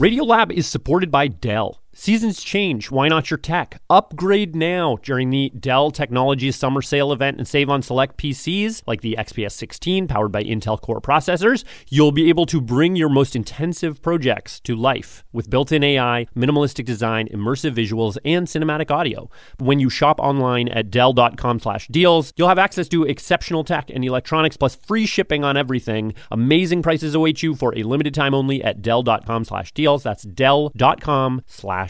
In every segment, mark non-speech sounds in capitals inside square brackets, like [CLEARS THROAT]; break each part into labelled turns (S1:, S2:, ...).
S1: Radiolab is supported by Dell. Seasons change. Why not your tech? Upgrade now during the Dell Technologies Summer Sale event and save on select PCs like the XPS 16 powered by Intel Core processors. You'll be able to bring your most intensive projects to life with built in AI, minimalistic design, immersive visuals, and cinematic audio. When you shop online at Dell.com slash deals, you'll have access to exceptional tech and electronics plus free shipping on everything. Amazing prices await you for a limited time only at Dell.com slash deals. That's Dell.com slash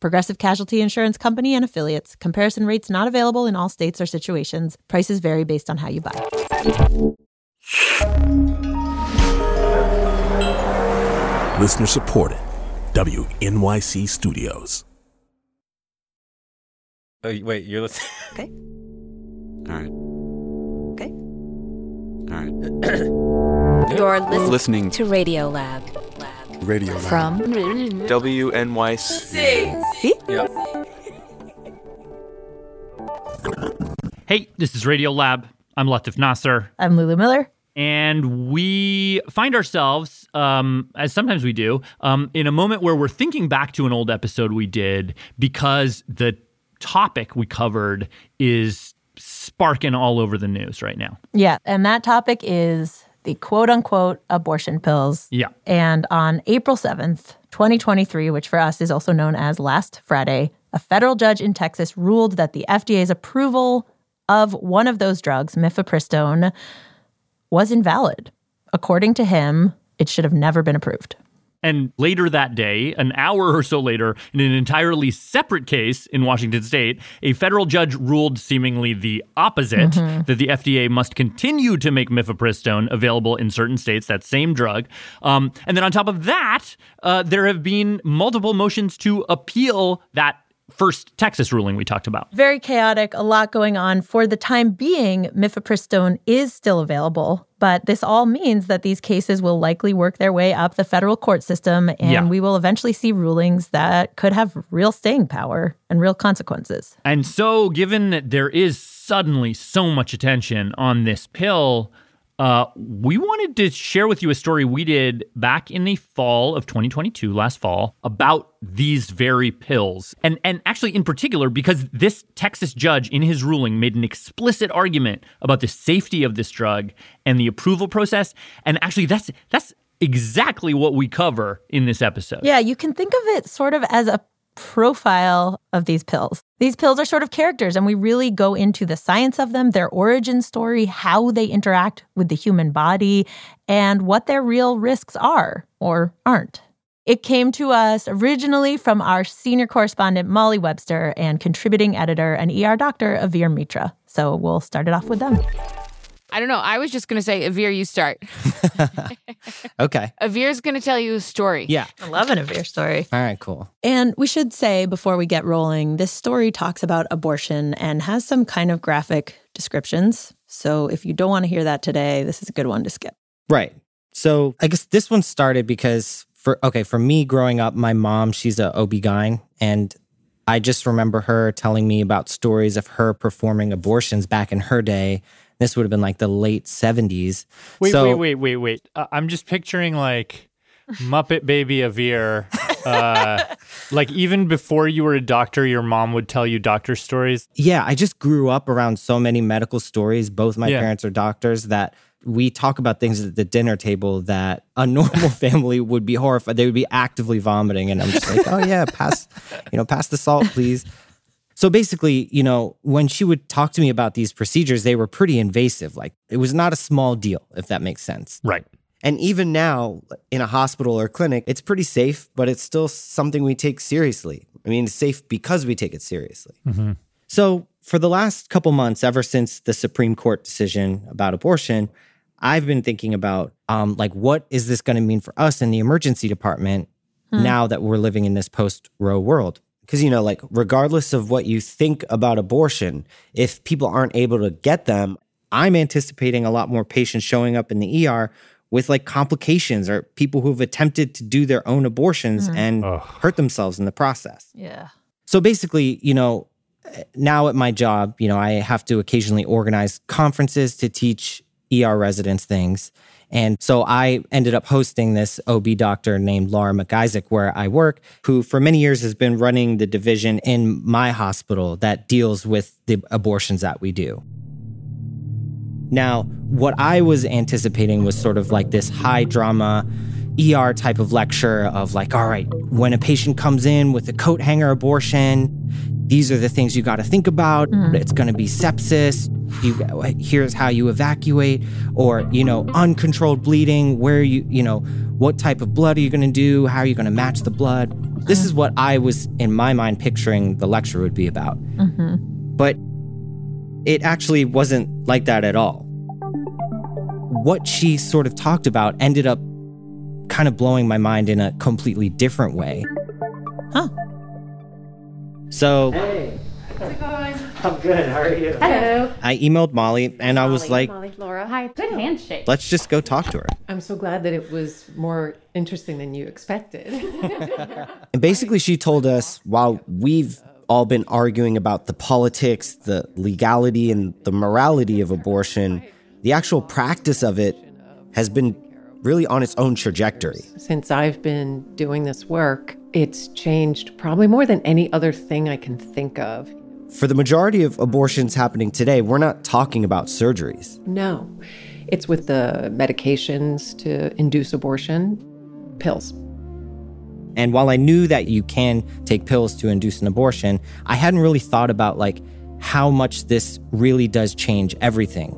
S2: Progressive Casualty Insurance Company and affiliates. Comparison rates not available in all states or situations. Prices vary based on how you buy.
S3: Listener supported. WNYC Studios.
S4: Oh, wait, you're listening. [LAUGHS]
S2: Okay.
S4: All right.
S2: Okay.
S4: All right. [CLEARS THROAT]
S5: You're listening,
S4: Listening
S5: to
S6: Radiolab. Radiolab.
S5: From
S4: WNYC.
S2: See?
S7: Hey, this is Radiolab. I'm Latif Nasser,
S2: I'm Lulu Miller.
S7: and we find ourselves, um, as sometimes we do, um, in a moment where we're thinking back to an old episode we did because the topic we covered is sparking all over the news right now.
S2: Yeah, and that topic is the quote unquote abortion pills.
S7: Yeah.
S2: And on April 7th, 2023, which for us is also known as last Friday, a federal judge in Texas ruled that the FDA's approval of one of those drugs, mifepristone, was invalid. According to him, it should have never been approved.
S7: And later that day, an hour or so later, in an entirely separate case in Washington state, a federal judge ruled seemingly the opposite that the FDA must continue to make mifepristone available in certain states, that same drug. Um, and then on top of that, uh, there have been multiple motions to appeal that first Texas ruling we talked about.
S2: Very chaotic, a lot going on. For the time being, mifepristone is still available, but this all means that these cases will likely work their way up the federal court system, and
S7: Yeah.
S2: we will eventually see rulings that could have real staying power and real consequences.
S7: And so, given that there is suddenly so much attention on this pill, uh, we wanted to share with you a story we did back in the fall of 2022, last fall, about these very pills. And and actually, in particular, because this Texas judge in his ruling made an explicit argument about the safety of this drug and the approval process. And actually, that's that's exactly what we cover in this episode.
S2: Yeah, you can think of it sort of as a profile of these pills. These pills are sort of characters, and we really go into the science of them, their origin story, how they interact with the human body, and what their real risks are or aren't. It came to us originally from our senior correspondent, Molly Webster, and contributing editor and ER doctor, Avir Mitra. So we'll start it off with them.
S8: I don't know. I was just going to say, Avir, you start. [LAUGHS]
S9: Okay.
S8: Avir's going to tell you a story.
S9: Yeah.
S2: I love an Avir story.
S9: All right, cool.
S2: And we should say before we get rolling, this story talks about abortion and has some kind of graphic descriptions. So if you don't want to hear that today, this is a good one to skip.
S9: Right. So I guess this one started because for okay, for me growing up, my mom, she's a OB-GYN and I just remember her telling me about stories of her performing abortions back in her day. This would have been like the late 70s.
S10: Wait,
S9: so,
S10: wait, wait, wait, wait. Uh, I'm just picturing like Muppet Baby Avir. Uh, [LAUGHS] like even before you were a doctor, your mom would tell you doctor stories.
S9: Yeah, I just grew up around so many medical stories. Both my
S10: Yeah.
S9: parents are doctors that we talk about things at the dinner table that a normal [LAUGHS] family would be horrified. They would be actively vomiting, and I'm just like, oh yeah, pass, you know, pass the salt, please. So basically, you know, when she would talk to me about these procedures, they were pretty invasive. Like it was not a small deal, if that makes sense.
S7: Right.
S9: And even now, in a hospital or clinic, it's pretty safe, but it's still something we take seriously. I mean, it's safe because we take it seriously. So, for the last couple months, ever since the Supreme Court decision about abortion, I've been thinking about um, like, what is this going to mean for us in the emergency department now that we're living in this post Roe world? Because, you know, like, regardless of what you think about abortion, if people aren't able to get them, I'm anticipating a lot more patients showing up in the ER with like complications or people who've attempted to do their own abortions and hurt themselves in the process.
S2: Yeah.
S9: So basically, you know, now at my job, you know, I have to occasionally organize conferences to teach ER residents things. And so I ended up hosting this OB doctor named Laura MacIsaac, where I work, who for many years has been running the division in my hospital that deals with the abortions that we do. Now, what I was anticipating was sort of like this high drama ER type of lecture of like, all right, when a patient comes in with a coat hanger abortion, these are the things you got to think about. Mm. It's going to be sepsis. You, here's how you evacuate, or you know, uncontrolled bleeding. Where you, you know, what type of blood are you going to do? How are you going to match the blood? This is what I was in my mind picturing the lecture would be about. Mm-hmm. But it actually wasn't like that at all. What she sort of talked about ended up kind of blowing my mind in a completely different way.
S2: Huh.
S9: So, Hey. How's it going? I'm good. How are you?
S5: Hello.
S9: I emailed Molly and I was like,
S5: Molly, Laura. Hi. Good handshake.
S9: let's just go talk to her.
S6: I'm so glad that it was more interesting than you expected. [LAUGHS]
S9: And basically, she told us while we've all been arguing about the politics, the legality, and the morality of abortion, the actual practice of it has been really on its own trajectory.
S6: Since I've been doing this work, it's changed probably more than any other thing I can think of.
S9: For the majority of abortions happening today, we're not talking about surgeries.
S6: No, it's with the medications to induce abortion, pills.
S9: And while I knew that you can take pills to induce an abortion, I hadn't really thought about like how much this really does change everything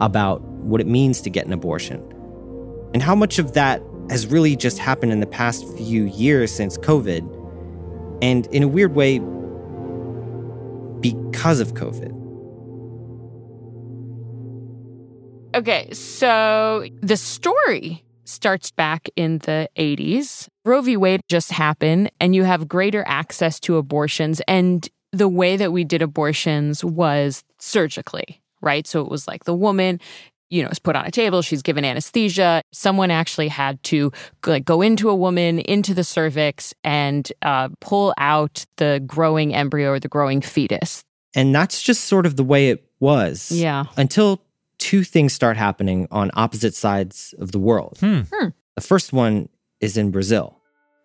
S9: about what it means to get an abortion. And how much of that has really just happened in the past few years since COVID. And in a weird way, because of COVID.
S8: Okay, so the story starts back in the 80s. Roe v. Wade just happened, and you have greater access to abortions. And the way that we did abortions was surgically, right? So it was like the woman, you know, is put on a table, she's given anesthesia. Someone actually had to like go into a woman, into the cervix, and uh, pull out the growing embryo or the growing fetus.
S9: And that's just sort of the way it was.
S8: Yeah.
S9: Until two things start happening on opposite sides of the world.
S10: Hmm.
S9: The first one is in Brazil.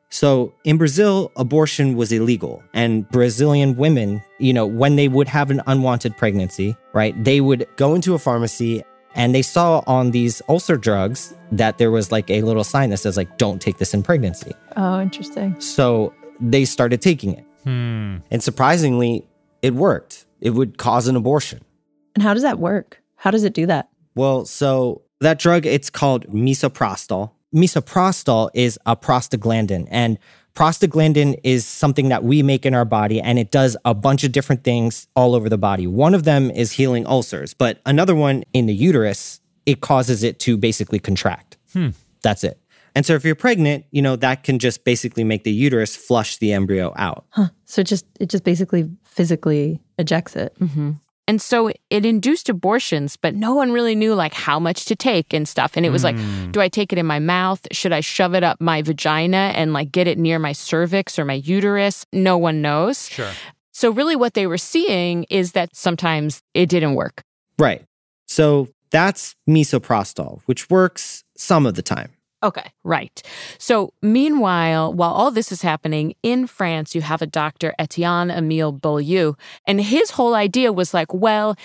S9: So in Brazil, abortion was illegal. And Brazilian women, you know, when they would have an unwanted pregnancy, right, they would go into a pharmacy and they saw on these ulcer drugs that there was like a little sign that says, like, don't take this in pregnancy.
S2: Oh, interesting.
S9: So they started taking it.
S10: Hmm.
S9: And surprisingly, it worked. It would cause an abortion.
S2: And how does that work? How does it do that?
S9: Well, so that drug, it's called misoprostol. Misoprostol is a prostaglandin, and prostaglandin is something that we make in our body, and it does a bunch of different things all over the body. One of them is healing ulcers, but another one in the uterus, it causes it to basically contract. Hmm. That's it. And so if you're pregnant, you know, that can just basically make the uterus flush the embryo out.
S2: Huh. So it just it just basically physically ejects it. Mm-hmm.
S8: And so it induced abortions, but no one really knew like how much to take and stuff. And it was like, hmm. do I take it in my mouth? Should I shove it up my vagina and like get it near my cervix or my uterus? No one knows.
S10: Sure.
S8: So really what they were seeing is that sometimes it didn't work.
S9: Right. So that's misoprostol, which works some of the time.
S8: Okay, right. So, meanwhile, while all this is happening in France, you have a doctor, Etienne Emile Baulieu, and his whole idea was like, well,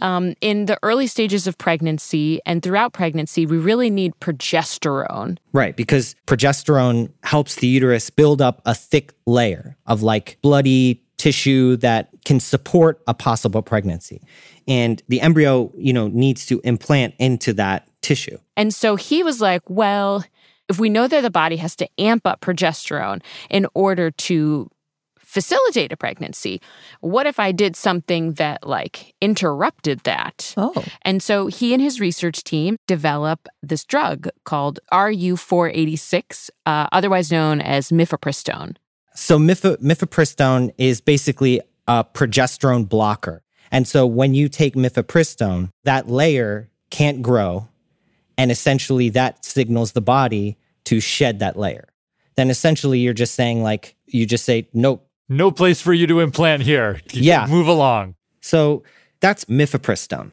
S8: um, in the early stages of pregnancy and throughout pregnancy, we really need progesterone.
S9: Right, because progesterone helps the uterus build up a thick layer of like bloody tissue that can support a possible pregnancy. And the embryo, you know, needs to implant into that tissue.
S8: And so he was like, well, if we know that the body has to amp up progesterone in order to facilitate a pregnancy, what if I did something that like interrupted that?
S2: Oh.
S8: And so he and his research team develop this drug called RU486, uh, otherwise known as mifepristone.
S9: So mif- mifepristone is basically a progesterone blocker. And so when you take mifepristone, that layer can't grow. And essentially that signals the body to shed that layer. Then essentially you're just saying like, you just say, nope.
S10: No place for you to implant here.
S9: Yeah.
S10: Move along.
S9: So that's mifepristone.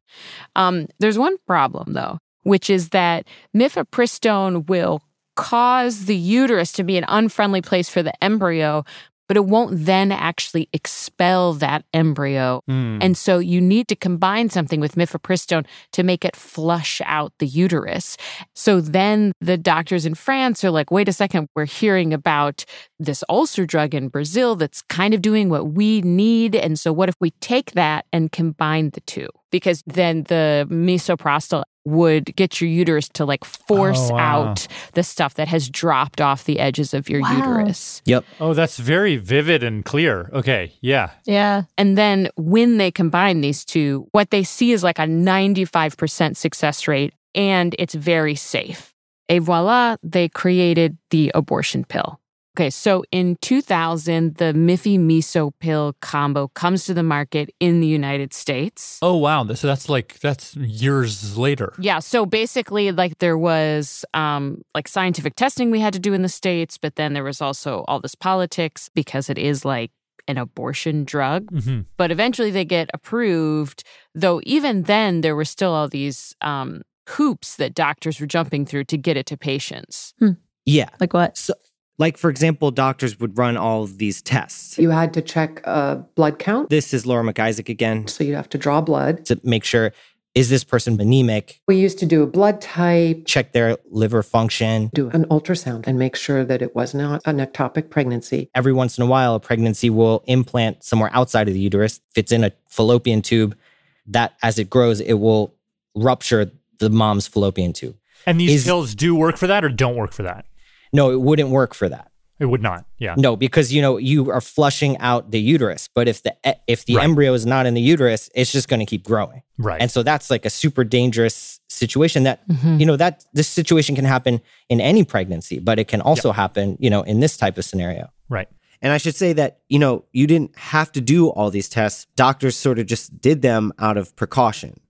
S8: Um, there's one problem though, which is that mifepristone will cause the uterus to be an unfriendly place for the embryo, but it won't then actually expel that embryo.
S10: Hmm.
S8: And so you need to combine something with mifepristone to make it flush out the uterus. So then the doctors in France are like, wait a second, we're hearing about this ulcer drug in Brazil that's kind of doing what we need. And so what if we take that and combine the two? Because then the misoprostol would get your uterus to like force
S10: Oh, wow.
S8: out the stuff that has dropped off the edges of your
S2: Wow.
S8: uterus.
S9: Yep.
S10: Oh, that's very vivid and clear. Okay. Yeah.
S2: Yeah.
S8: And then when they combine these two, what they see is like a 95% success rate and it's very safe. Et voila, they created the abortion pill. Okay, so in 2000, the Miffy Miso pill combo comes to the market in the United States.
S10: Oh, wow. So that's like, that's years later.
S8: Yeah, so basically, like there was um, like scientific testing we had to do in the states, but then there was also all this politics because it is like an abortion drug.
S10: hmm
S8: But eventually, they get approved. Though even then, there were still all these um, hoops that doctors were jumping through to get it to patients.
S9: Yeah.
S2: Like what?
S9: So, like, for example, doctors would run all of these tests.
S6: You had to check a blood count.
S9: This is Laura MacIsaac again
S6: So you have to draw blood.
S9: to make sure is this person anemic?
S6: We used to do a blood type,
S9: Check their liver function.
S6: do an ultrasound, and make sure that it was not an ectopic pregnancy.
S9: Every once in a while, a pregnancy will implant somewhere outside of the uterus. If it's in a fallopian tube, that as it grows, it will rupture the mom's fallopian tube.
S10: And these
S9: Is-
S10: pills do work for that or don't work for that?
S9: No, it wouldn't work for that.
S10: It would not. Yeah.
S9: No, because you know you are flushing out the uterus, but if the if the
S10: Right.
S9: embryo is not in the uterus, it's just going to keep growing.
S10: Right.
S9: And so that's like a super dangerous situation that
S8: Mhm.
S9: you know that this situation can happen in any pregnancy, but it can also happen, you know, in this type of scenario.
S10: right.
S11: And I should say that, you know, you didn't have to do all these tests. Doctors sort of just did them out of precaution.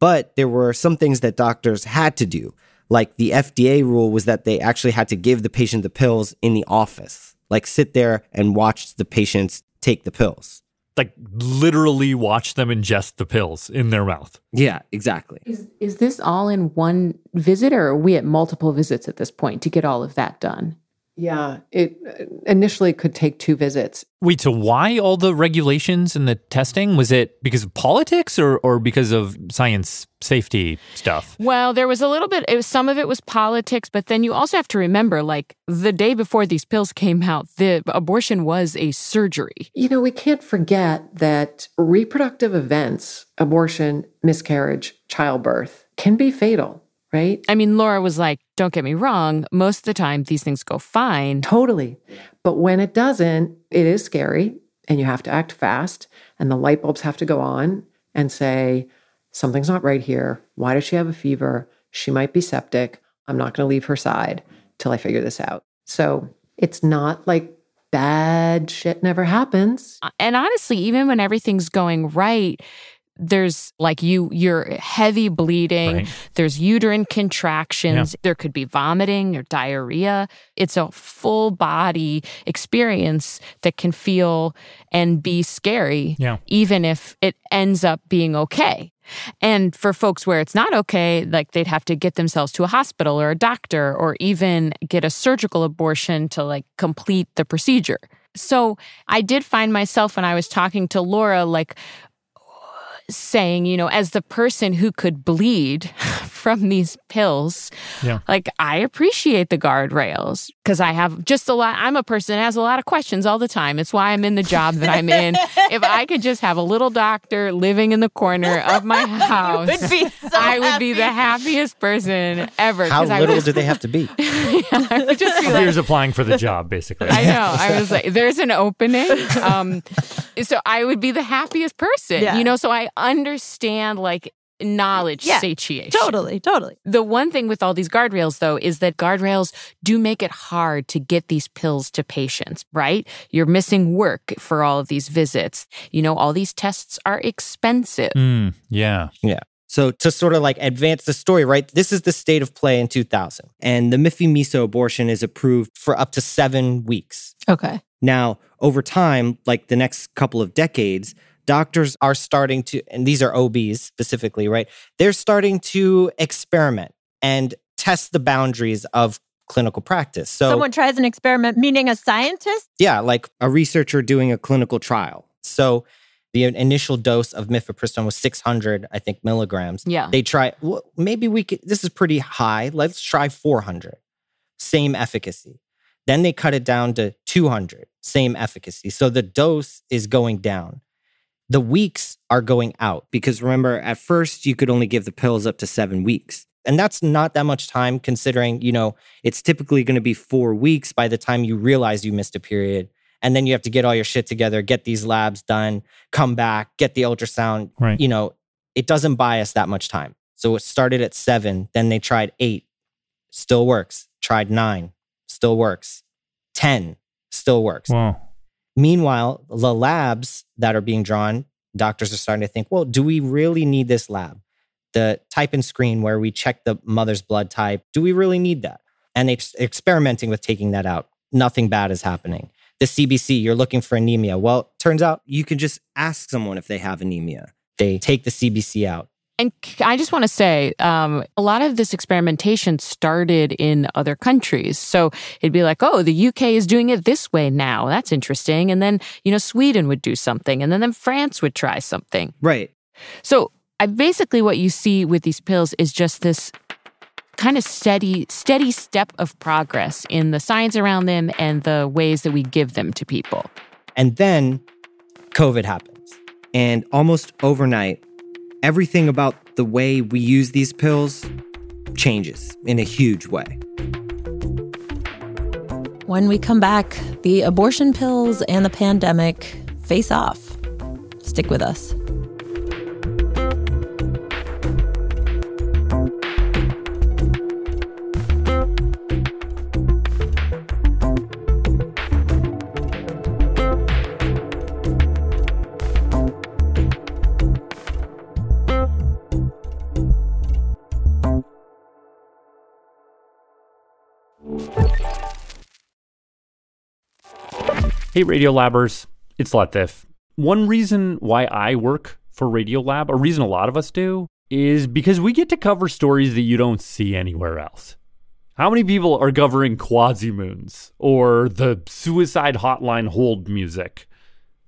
S11: But there were some things that doctors had to do. Like the FDA rule was that they actually had to give the patient the pills in the office, like sit there and watch the patients take the pills.
S10: Like literally watch them ingest the pills in their mouth.
S11: Yeah, exactly.
S8: Is, is this all in one visit, or are we at multiple visits at this point to get all of that done?
S6: Yeah, it initially could take two visits.
S10: Wait, so why all the regulations and the testing? Was it because of politics or, or because of science safety stuff?
S8: Well, there was a little bit, it was, some of it was politics, but then you also have to remember like the day before these pills came out, the abortion was a surgery.
S6: You know, we can't forget that reproductive events, abortion, miscarriage, childbirth, can be fatal, right?
S8: I mean, Laura was like, don't get me wrong, most of the time these things go fine.
S6: Totally. But when it doesn't, it is scary and you have to act fast and the light bulbs have to go on and say, something's not right here. Why does she have a fever? She might be septic. I'm not going to leave her side till I figure this out. So it's not like bad shit never happens.
S8: And honestly, even when everything's going right, there's like you you're heavy bleeding.
S10: Right.
S8: there's uterine contractions. There could be vomiting or diarrhea. It's a full body experience that can feel and be scary
S10: Yeah.
S8: even if it ends up being okay. And for folks where it's not okay like they'd have to get themselves to a hospital or a doctor or even get a surgical abortion to like complete the procedure. So i did find myself when i was talking to laura like saying, you know, as the person who could bleed [LAUGHS] from these pills,
S10: Yeah.
S8: like I appreciate the guardrails because I have just a lot. I'm a person that has a lot of questions all the time. It's why I'm in the job that I'm in. [LAUGHS] if I could just have a little doctor living in the corner of my [LAUGHS] house,
S2: would so
S8: I would be the happiest person ever.
S9: How
S8: I
S9: little
S8: would-
S9: do they have to be?
S8: I would just be like,
S10: Here's applying for the job, basically.
S8: I know. I was like, there's an opening. Um, so I would be the happiest person,
S2: Yeah.
S8: you know. So I understand, like, knowledge
S2: Yeah,
S8: satiation.
S2: Totally, totally.
S8: The one thing with all these guardrails, though, is that guardrails do make it hard to get these pills to patients, right? You're missing work for all of these visits. You know, all these tests are expensive.
S12: Mm, yeah.
S9: Yeah. So to sort of like advance the story, right? This is the state of play in 2000. And the Miffy Miso abortion is approved for up to seven weeks.
S2: Okay.
S9: Now, over time, like the next couple of decades, doctors are starting to, and these are OBs specifically, right? They're starting to experiment and test the boundaries of clinical practice. So,
S2: Someone tries an experiment, meaning a scientist?
S9: yeah, like a researcher doing a clinical trial. So, the initial dose of mifepristone was 600, I think, milligrams.
S8: Yeah.
S9: They try, well, maybe we could, this is pretty high. Let's try 400. Same efficacy. Then they cut it down to 200, same efficacy. So the dose is going down. The weeks are going out because remember, at first you could only give the pills up to seven weeks. And that's not that much time considering, you know, it's typically going to be four weeks by the time you realize you missed a period. And then you have to get all your shit together, get these labs done, come back, get the ultrasound.
S12: Right.
S9: You know, it doesn't buy us that much time. So it started at seven, then they tried eight, still works. Tried nine, still works. 10, still works.
S12: Wow.
S9: Meanwhile, the labs that are being drawn, doctors are starting to think, well, do we really need this lab? The type and screen where we check the mother's blood type, do we really need that? And they're experimenting with taking that out. Nothing bad is happening. The CBC, you're looking for anemia. Well, turns out you can just ask someone if they have anemia. They take the CBC out.
S8: And I just want to say, um, a lot of this experimentation started in other countries. So it'd be like, oh, the UK is doing it this way now. That's interesting. And then, you know, Sweden would do something. And then, then France would try something.
S9: Right.
S8: So I basically what you see with these pills is just this kind of steady, steady step of progress in the science around them and the ways that we give them to people.
S9: And then COVID happens. And almost overnight, everything about the way we use these pills changes in a huge way.
S2: When we come back, the abortion pills and the pandemic face off. Stick with us.
S7: Hey, Radiolabbers, it's Latif. One reason why I work for Radiolab, a reason a lot of us do, is because we get to cover stories that you don't see anywhere else. How many people are covering quasimoons or the suicide hotline hold music?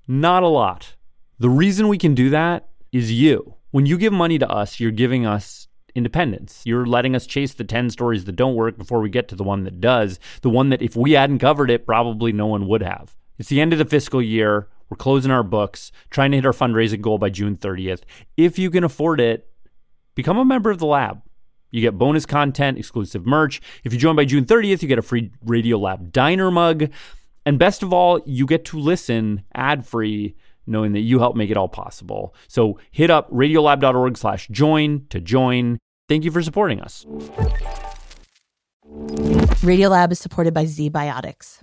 S7: Not a lot. The reason we can do that is you. When you give money to us, you're giving us independence. You're letting us chase the 10 stories that don't work before we get to the one that does, the one that if we hadn't covered it, probably no one would have. It's the end of the fiscal year. We're closing our books, trying to hit our fundraising goal by June 30th. If you can afford it, become a member of the lab. You get bonus content, exclusive merch. If you join by June 30th, you get a free Radiolab Diner mug. And best of all, you get to listen ad-free knowing that you help make it all possible. So hit up radiolab.org slash join to join. Thank you for supporting us.
S2: Radiolab is supported by ZBiotics.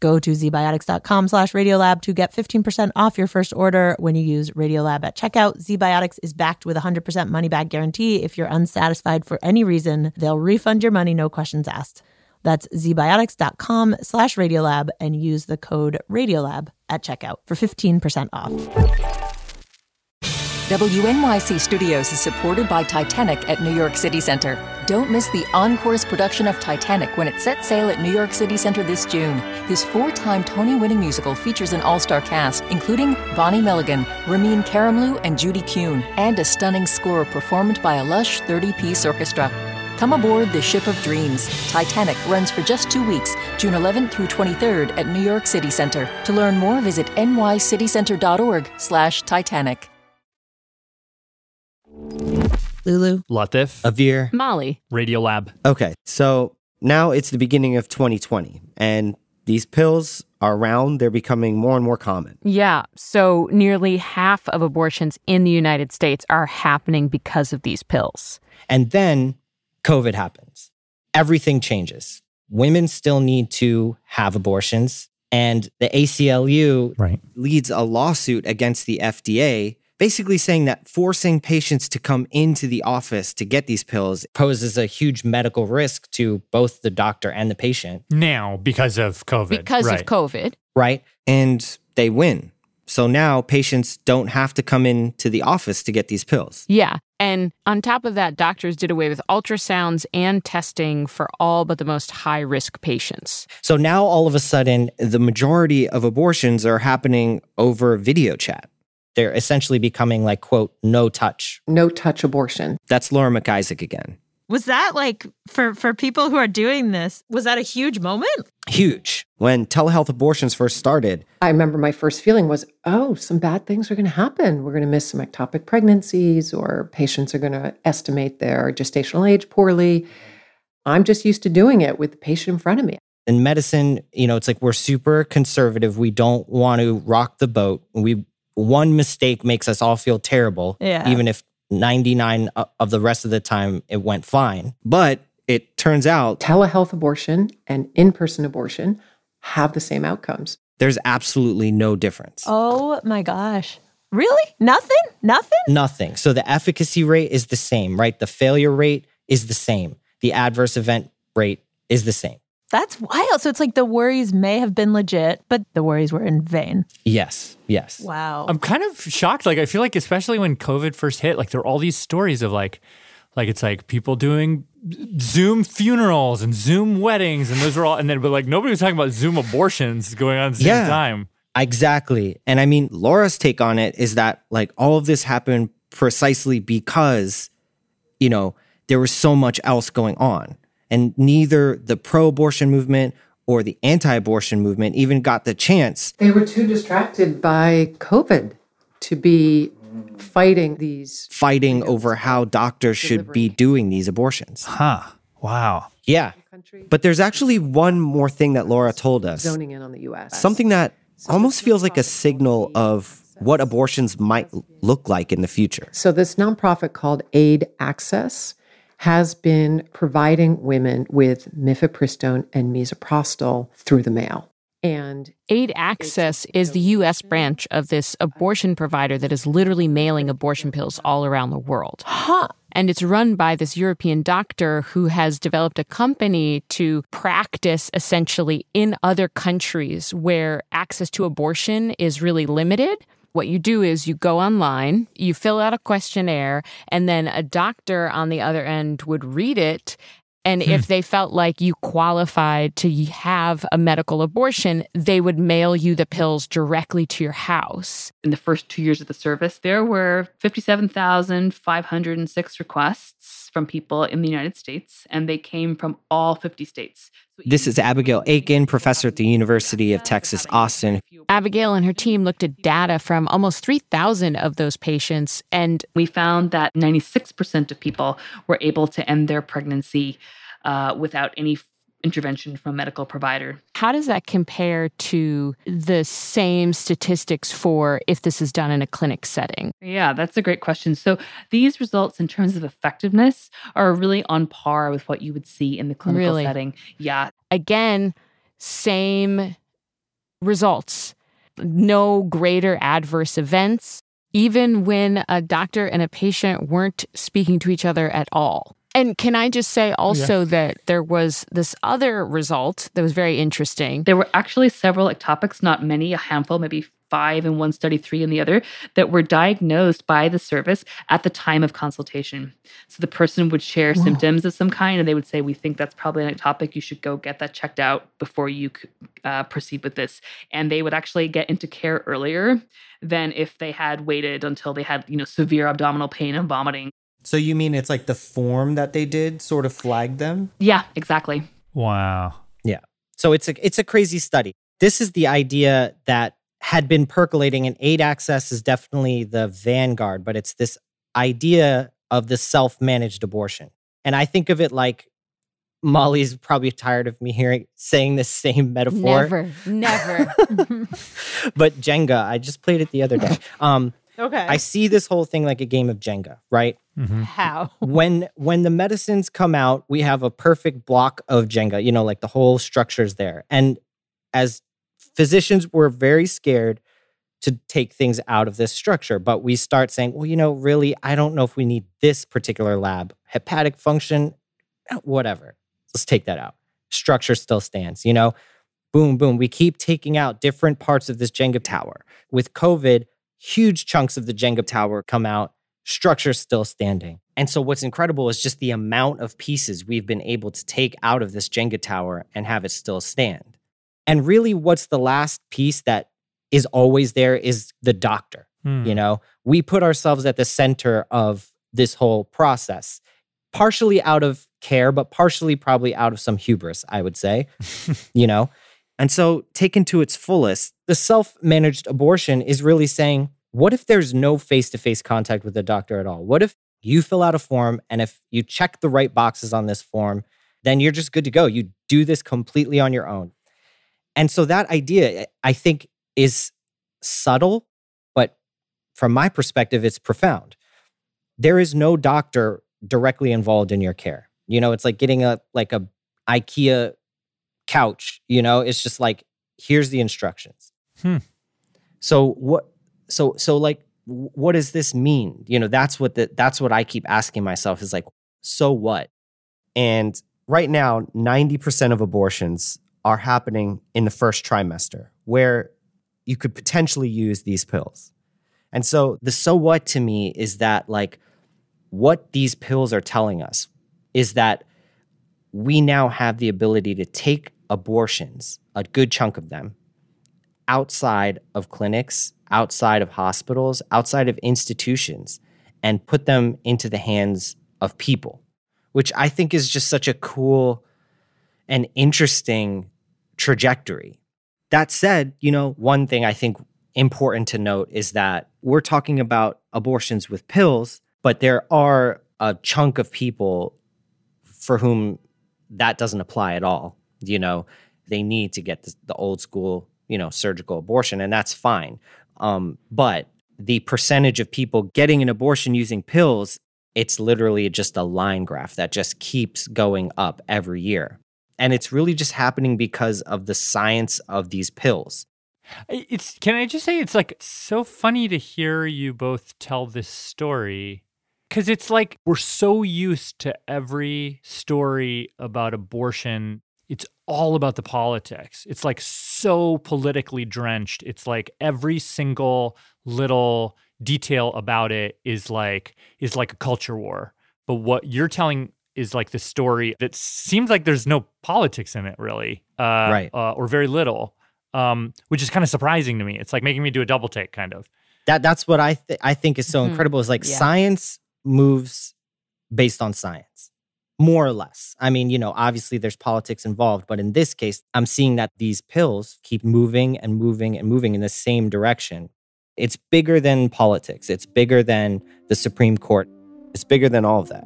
S2: Go to zbiotics.com slash radiolab to get 15% off your first order when you use Radiolab at checkout. ZBiotics is backed with a 100% money back guarantee. If you're unsatisfied for any reason, they'll refund your money, no questions asked. That's zbiotics.com slash radiolab and use the code radiolab at checkout for 15% off.
S13: WNYC Studios is supported by Titanic at New York City Center. Don't miss the Encore's production of Titanic when it sets sail at New York City Center this June. This four time Tony winning musical features an all star cast, including Bonnie Milligan, Ramin Karimloo, and Judy Kuhn, and a stunning score performed by a lush 30 piece orchestra. Come aboard the ship of dreams. Titanic runs for just two weeks, June 11th through 23rd at New York City Center. To learn more, visit nycitycenter.org/titanic.
S2: Lulu.
S1: Latif.
S11: Avir.
S8: Molly.
S1: Radiolab.
S11: Okay, so now it's the beginning of 2020, and these pills are around. They're becoming more and more common.
S8: Yeah. So nearly half of abortions in the United States are happening because of these pills.
S9: And then COVID happens. Everything changes. Women still need to have abortions. And the ACLU
S7: right.
S9: leads a lawsuit against the FDA, basically saying that forcing patients to come into the office to get these pills poses a huge medical risk to both the doctor and the patient.
S10: Now, because of COVID.
S8: Because
S10: right.
S8: of COVID.
S9: Right. And they win. So now patients don't have to come into the office to get these pills.
S8: Yeah. And on top of that, doctors did away with ultrasounds and testing for all but the most high risk patients.
S9: So now all of a sudden, the majority of abortions are happening over video chat. They're essentially becoming like, quote, no touch.
S6: No touch abortion.
S9: That's Laura MacIsaac again.
S2: Was that like for for people who are doing this? Was that a huge moment?
S9: Huge. When telehealth abortions first started,
S6: I remember my first feeling was, oh, some bad things are going to happen. We're going to miss some ectopic pregnancies, or patients are going to estimate their gestational age poorly. I'm just used to doing it with the patient in front of me.
S9: in medicine, you know, it's like we're super conservative. We don't want to rock the boat. We one mistake makes us all feel terrible,
S2: Yeah.
S9: even if 99 uh, of the rest of the time it went fine. But it turns out
S6: Telehealth abortion and in person abortion have the same outcomes.
S9: there's absolutely no difference.
S2: Oh my gosh. Really? Nothing? Nothing?
S9: Nothing. So the efficacy rate is the same, right? The failure rate is the same. The adverse event rate is the same.
S2: That's wild. So it's like the worries may have been legit, but the worries were in vain.
S9: Yes. Yes.
S2: Wow.
S10: I'm kind of shocked. Like I feel like especially when COVID first hit, like there are all these stories of like like it's like people doing Zoom funerals and Zoom weddings and those were all and then but like nobody was talking about Zoom abortions going on at the same
S9: Yeah.
S10: time.
S9: Exactly. And I mean, Laura's take on it is that like all of this happened precisely because, you know, there was so much else going on. And neither the pro abortion movement or the anti abortion movement even got the chance.
S6: They were too distracted by COVID to be fighting these.
S9: Fighting over how doctors should be doing these abortions.
S10: Huh. Wow.
S9: Yeah. But there's actually one more thing that Laura told us.
S6: Zoning in on the US.
S9: Something that almost feels like a signal of what abortions might look like in the future.
S6: So, this nonprofit called Aid Access has been providing women with mifepristone and misoprostol through the mail. And
S8: Aid Access is the U.S. branch of this abortion provider that is literally mailing abortion pills all around the world.
S2: Huh.
S8: And it's run by this European doctor who has developed a company to practice essentially in other countries where access to abortion is really limited. What you do is you go online, you fill out a questionnaire, and then a doctor on the other end would read it. And if hmm. they felt like you qualified to have a medical abortion, they would mail you the pills directly to your house.
S5: In the first two years of the service, there were 57,506 requests from people in the United States, and they came from all 50 states.
S9: This is Abigail Aiken, professor at the University of Texas, Austin.
S8: Abigail and her team looked at data from almost 3,000 of those patients, and
S5: we found that 96% of people were able to end their pregnancy uh, without any f- intervention from a medical provider.
S8: how does that compare to the same statistics for if this is done in a clinic setting?
S5: Yeah, that's a great question. So these results in terms of effectiveness are really on par with what you would see in the clinical
S8: Really?
S5: setting. Yeah.
S8: Again, same results, no greater adverse events, even when a doctor and a patient weren't speaking to each other at all. And can I just say also that there was this other result that was very interesting.
S5: There were actually several ectopics, not many, a handful, maybe five in one study, three in the other, that were diagnosed by the service at the time of consultation. So the person would share symptoms of some kind and they would say, We think that's probably an ectopic. You should go get that checked out before you uh, proceed with this. And they would actually get into care earlier than if they had waited until they had, you know, severe abdominal pain and vomiting.
S9: So you mean it's like the form that they did sort of flagged them?
S5: Yeah, exactly.
S10: Wow.
S9: Yeah. So it's a it's a crazy study. This is the idea that had been percolating and aid access is definitely the vanguard, but it's this idea of the self-managed abortion. And I think of it like Molly's probably tired of me hearing saying this same metaphor.
S8: Never, never. [LAUGHS] [LAUGHS]
S9: but Jenga, I just played it the other day. [LAUGHS] Um,
S2: Okay.
S9: I see this whole thing like a game of Jenga, right?
S2: How? [LAUGHS]
S9: when when the medicines come out, we have a perfect block of Jenga. You know, like the whole structure's there. And as physicians, we're very scared to take things out of this structure. But we start saying, well, you know, really, I don't know if we need this particular lab, hepatic function, eh, whatever. Let's take that out. Structure still stands, you know? Boom, boom. We keep taking out different parts of this Jenga tower. With COVID, huge chunks of the Jenga tower come out, structure's still standing. And so, what's incredible is just the amount of pieces we've been able to take out of this Jenga tower and have it still stand. And really, what's the last piece that is always there is the doctor.
S10: Hmm.
S9: You know, we put ourselves at the center of this whole process, partially out of care, but partially probably out of some hubris, I would say, [LAUGHS] you know? And so, taken to its fullest, the self managed abortion is really saying, what if there's no face to face contact with the doctor at all? What if you fill out a form and if you check the right boxes on this form, then you're just good to go? You do this completely on your own. And so, that idea, I think, is subtle, but from my perspective, it's profound. There is no doctor directly involved in your care. You know, it's like getting a like a IKEA couch, you know, it's just like here's the instructions.
S10: Hmm.
S9: So what so so like what does this mean? You know, that's what the that's what I keep asking myself is like so what? And right now 90% of abortions are happening in the first trimester where you could potentially use these pills. And so the so what to me is that like what these pills are telling us is that we now have the ability to take abortions, a good chunk of them, outside of clinics, outside of hospitals, outside of institutions, and put them into the hands of people, which I think is just such a cool and interesting trajectory. That said, you know, one thing I think important to note is that we're talking about abortions with pills, but there are a chunk of people for whom that doesn't apply at all. You know, they need to get the, the old school, you know, surgical abortion, and that's fine. Um, but the percentage of people getting an abortion using pills, it's literally just a line graph that just keeps going up every year. And it's really just happening because of the science of these pills.
S10: It's can I just say it's like so funny to hear you both tell this story cuz it's like we're so used to every story about abortion it's all about the politics. It's like so politically drenched. It's like every single little detail about it is like is like a culture war. But what you're telling is like the story that seems like there's no politics in it really, uh,
S9: Right.
S10: Uh, or very little, um, which is kind of surprising to me. It's like making me do a double take, kind of.
S9: That that's what I th- I think is so
S8: Mhm.
S9: incredible is like
S8: Yeah.
S9: science moves based on science. More or less. I mean, you know, obviously there's politics involved, but in this case, I'm seeing that these pills keep moving and moving and moving in the same direction. It's bigger than politics. It's bigger than the Supreme Court. It's bigger than all of that.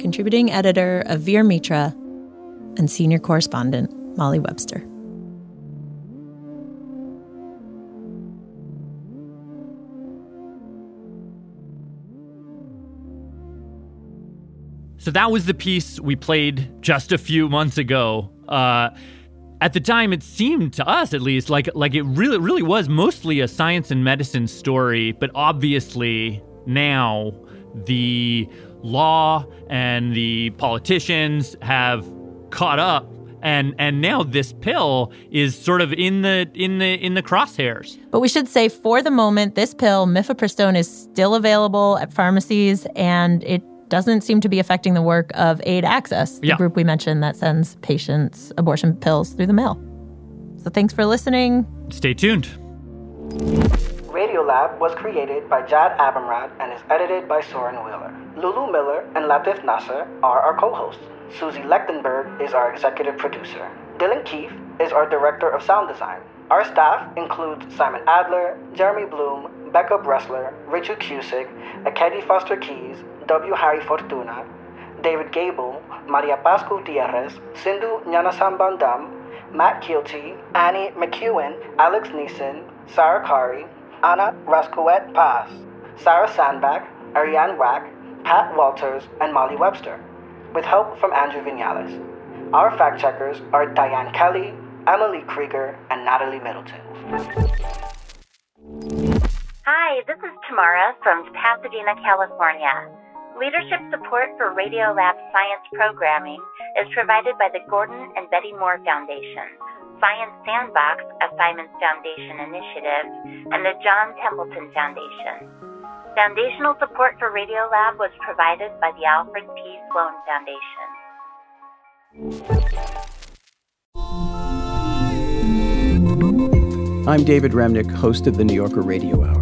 S2: Contributing editor Avir Mitra and senior correspondent Molly Webster.
S7: So that was the piece we played just a few months ago. Uh, at the time, it seemed to us, at least, like like it really really was mostly a science and medicine story. But obviously now the law and the politicians have caught up, and and now this pill is sort of in the in the in the crosshairs.
S2: But we should say for the moment, this pill, mifepristone, is still available at pharmacies and it doesn't seem to be affecting the work of Aid Access, the
S7: Yeah.
S2: group we mentioned that sends patients abortion pills through the mail. So thanks for listening.
S7: Stay tuned.
S14: Radiolab was created by Jad Abumrad and is edited by Soren Wheeler. Lulu Miller and Latif Nasser are our co-hosts. Susie Lechtenberg is our executive producer. Dylan Keefe is our director of sound design. Our staff includes Simon Adler, Jeremy Bloom, Becca Bressler, Richard Cusick, Ekedi Fausther-Keeys, W. Harry Fortuna, David Gebel, Maria Paz Gutierrez, Sindhu Gnanasambandan, Matt Kielty, Annie McEwen, Alex Neason, Sarah Qari, Anna Rascouet Paz, Sarah Sandbach, Arianne Wack, Pat Walters, and Molly Webster, with help from Andrew Vinales. Our fact checkers are Diane Kelly, Emily Krieger, and Natalie Middleton.
S15: Hi, this is Tamara from Pasadena, California. Leadership support for Radiolab science programming is provided by the Gordon and Betty Moore Foundation, Science Sandbox, a Simons Foundation initiative, and the John Templeton Foundation. Foundational support for Radiolab was provided by the Alfred P. Sloan Foundation.
S16: I'm David Remnick, host of the New Yorker Radio Hour.